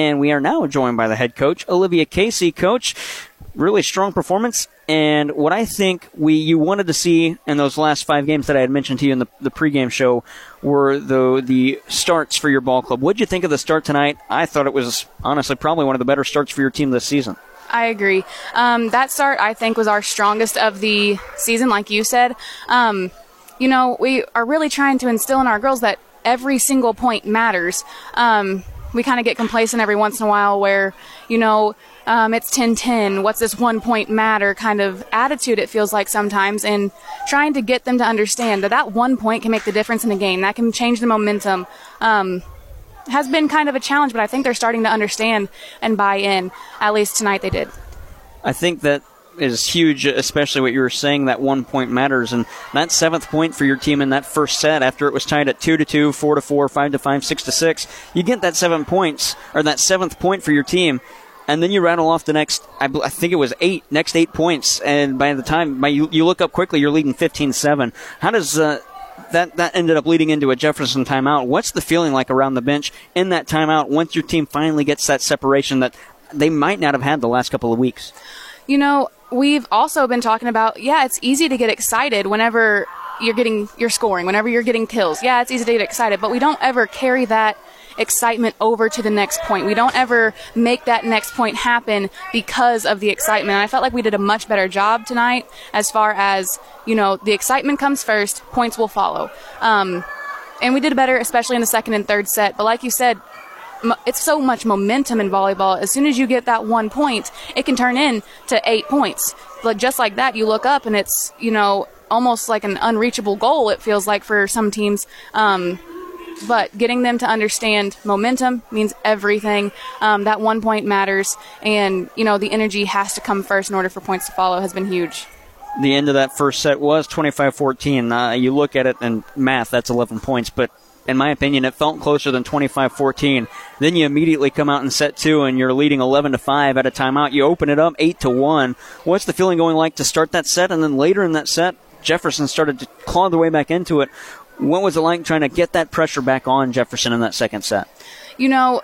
And we are now joined by the head coach, Olivia Casey. Coach, really strong performance. And what I think we you wanted to see in those last five games that I had mentioned to you in the, the pregame show were the the starts for your ball club. What did you think of the start tonight? I thought it was honestly probably one of the better starts for your team this season. I agree. Um, that start, I think, was our strongest of the season, like you said. Um, you know, we are really trying to instill in our girls that every single point matters. Um, we kind of get complacent every once in a while where, you know, um, it's 10 10, what's this one point matter kind of attitude it feels like sometimes, and trying to get them to understand that that one point can make the difference in a game, that can change the momentum. Um, has been kind of a challenge, but I think they're starting to understand and buy in. At least tonight they did. I think that is huge, especially what you were saying. That one point matters, and that seventh point for your team in that first set, after it was tied at two to two, four to four, five to five, six to six, you get that seven points or that seventh point for your team, and then you rattle off the next. I, I think it was eight, next eight points, and by the time by you, you look up quickly, you're leading 15-7. How does uh, that that ended up leading into a Jefferson timeout? What's the feeling like around the bench in that timeout once your team finally gets that separation that they might not have had the last couple of weeks? You know, we've also been talking about, yeah, it's easy to get excited whenever you're getting, you're scoring, whenever you're getting kills. Yeah, it's easy to get excited, but we don't ever carry that excitement over to the next point. We don't ever make that next point happen because of the excitement. And I felt like we did a much better job tonight as far as, you know, the excitement comes first, points will follow. Um, and we did better, especially in the second and third set. But like you said, it's so much momentum in volleyball. As soon as you get that one point, it can turn into eight points. But just like that, you look up and it's, you know, almost like an unreachable goal, it feels like for some teams. Um, but getting them to understand momentum means everything. Um, that one point matters, and you know the energy has to come first in order for points to follow. Has been huge. The end of that first set was 25-14. Uh, you look at it and math, that's 11 points, but in my opinion, it felt closer than 25-14. Then you immediately come out in set two and you're leading 11 to 5 at a timeout. You open it up 8 to 1. What's the feeling going like to start that set and then later in that set, Jefferson started to claw their way back into it. What was it like trying to get that pressure back on Jefferson in that second set? You know,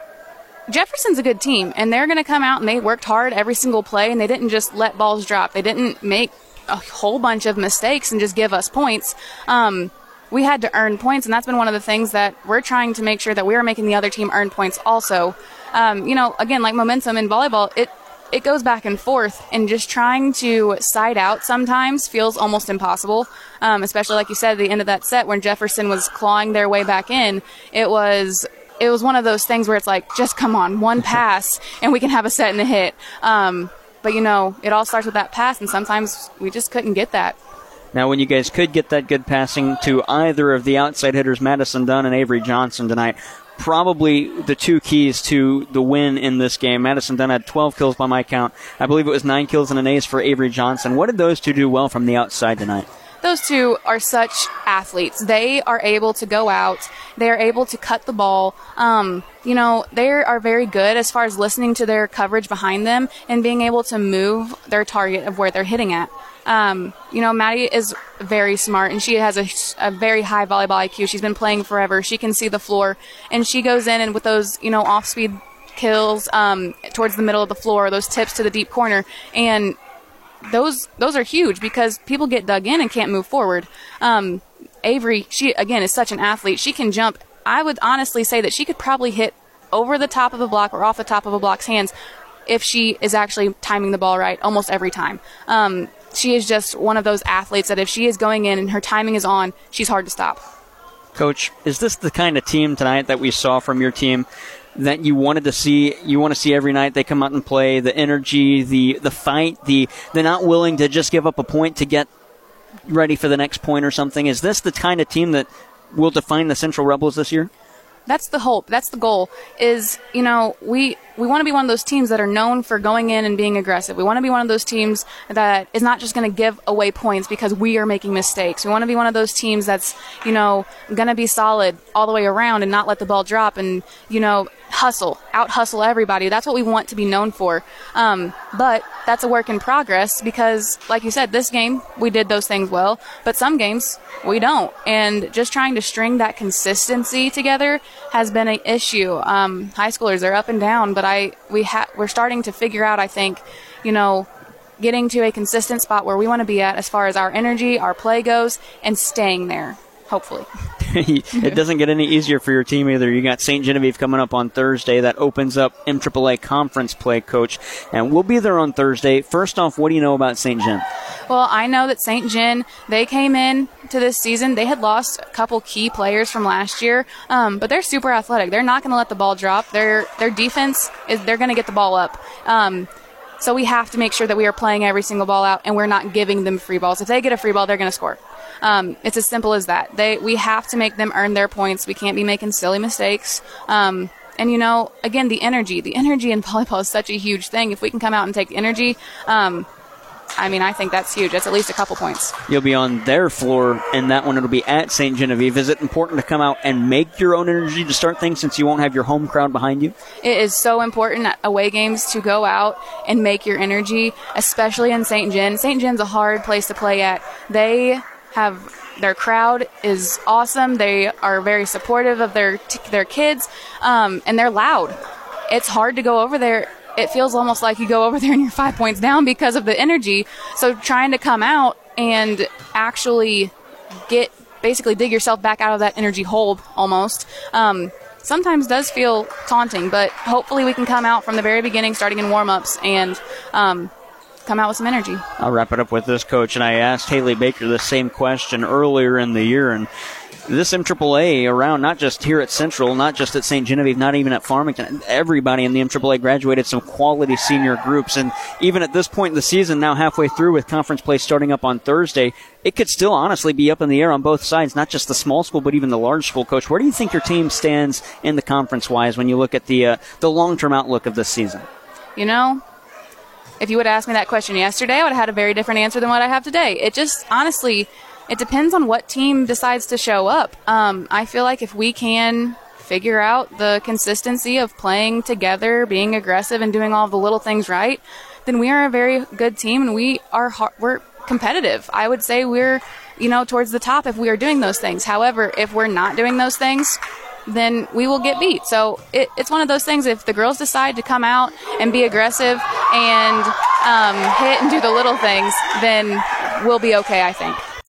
Jefferson's a good team, and they're going to come out and they worked hard every single play, and they didn't just let balls drop. They didn't make a whole bunch of mistakes and just give us points. Um, we had to earn points, and that's been one of the things that we're trying to make sure that we are making the other team earn points also. Um, you know, again, like momentum in volleyball, it it goes back and forth, and just trying to side out sometimes feels almost impossible. Um, especially like you said, at the end of that set when Jefferson was clawing their way back in, it was it was one of those things where it's like, just come on, one pass, and we can have a set and a hit. Um, but you know, it all starts with that pass, and sometimes we just couldn't get that. Now, when you guys could get that good passing to either of the outside hitters, Madison Dunn and Avery Johnson tonight, probably the two keys to the win in this game. Madison Dunn had 12 kills by my count. I believe it was nine kills and an ace for Avery Johnson. What did those two do well from the outside tonight? those two are such athletes. They are able to go out. They are able to cut the ball. Um, you know, they are very good as far as listening to their coverage behind them and being able to move their target of where they're hitting at. Um, you know, Maddie is very smart and she has a, a, very high volleyball IQ. She's been playing forever. She can see the floor and she goes in and with those, you know, off speed kills um, towards the middle of the floor, those tips to the deep corner, and those those are huge because people get dug in and can't move forward. Um, Avery, she again is such an athlete. She can jump. I would honestly say that she could probably hit over the top of a block or off the top of a block's hands if she is actually timing the ball right almost every time. Um, she is just one of those athletes that if she is going in and her timing is on, she's hard to stop. Coach, is this the kind of team tonight that we saw from your team that you wanted to see you want to see every night they come out and play the energy the the fight the they're not willing to just give up a point to get ready for the next point or something is this the kind of team that will define the central rebels this year that's the hope. That's the goal is you know we we want to be one of those teams that are known for going in and being aggressive. We want to be one of those teams that is not just going to give away points because we are making mistakes. We want to be one of those teams that's you know going to be solid all the way around and not let the ball drop and you know hustle, out hustle everybody. That's what we want to be known for. Um, but that's a work in progress because, like you said, this game we did those things well, but some games we don't. And just trying to string that consistency together has been an issue. Um, high schoolers are up and down, but I we ha- we're starting to figure out. I think, you know, getting to a consistent spot where we want to be at as far as our energy, our play goes, and staying there hopefully. it doesn't get any easier for your team either. You got St. Genevieve coming up on Thursday. That opens up MAAA conference play, coach. And we'll be there on Thursday. First off, what do you know about St. Gen? Well, I know that St. Gen, they came in to this season. They had lost a couple key players from last year, um, but they're super athletic. They're not going to let the ball drop. Their their defense is they're going to get the ball up. Um, so we have to make sure that we are playing every single ball out and we're not giving them free balls. If they get a free ball, they're going to score. Um, it's as simple as that. They we have to make them earn their points. We can't be making silly mistakes. Um, and you know, again, the energy, the energy in volleyball is such a huge thing. If we can come out and take the energy, um, I mean, I think that's huge. That's at least a couple points. You'll be on their floor, and that one it'll be at St. Genevieve. Is it important to come out and make your own energy to start things since you won't have your home crowd behind you? It is so important at away games to go out and make your energy, especially in St. Gen. St. Gen's a hard place to play at. They have their crowd is awesome. They are very supportive of their their kids, um, and they're loud. It's hard to go over there. It feels almost like you go over there and you're five points down because of the energy. So trying to come out and actually get basically dig yourself back out of that energy hole almost. Um, sometimes does feel taunting, but hopefully we can come out from the very beginning, starting in warm ups, and um, come out with some energy. I'll wrap it up with this, coach. And I asked Haley Baker the same question earlier in the year, and this MAAA around, not just here at Central, not just at St. Genevieve, not even at Farmington. Everybody in the MAAA graduated some quality senior groups. And even at this point in the season, now halfway through with conference play starting up on Thursday, it could still honestly be up in the air on both sides, not just the small school, but even the large school. Coach, where do you think your team stands in the conference wise when you look at the, uh, the long term outlook of this season? You know, if you would have asked me that question yesterday, I would have had a very different answer than what I have today. It just honestly, it depends on what team decides to show up. Um, I feel like if we can figure out the consistency of playing together, being aggressive, and doing all the little things right, then we are a very good team, and we are we're competitive. I would say we're you know towards the top if we are doing those things. However, if we're not doing those things, then we will get beat. So it, it's one of those things. If the girls decide to come out and be aggressive and um, hit and do the little things, then we'll be okay, I think.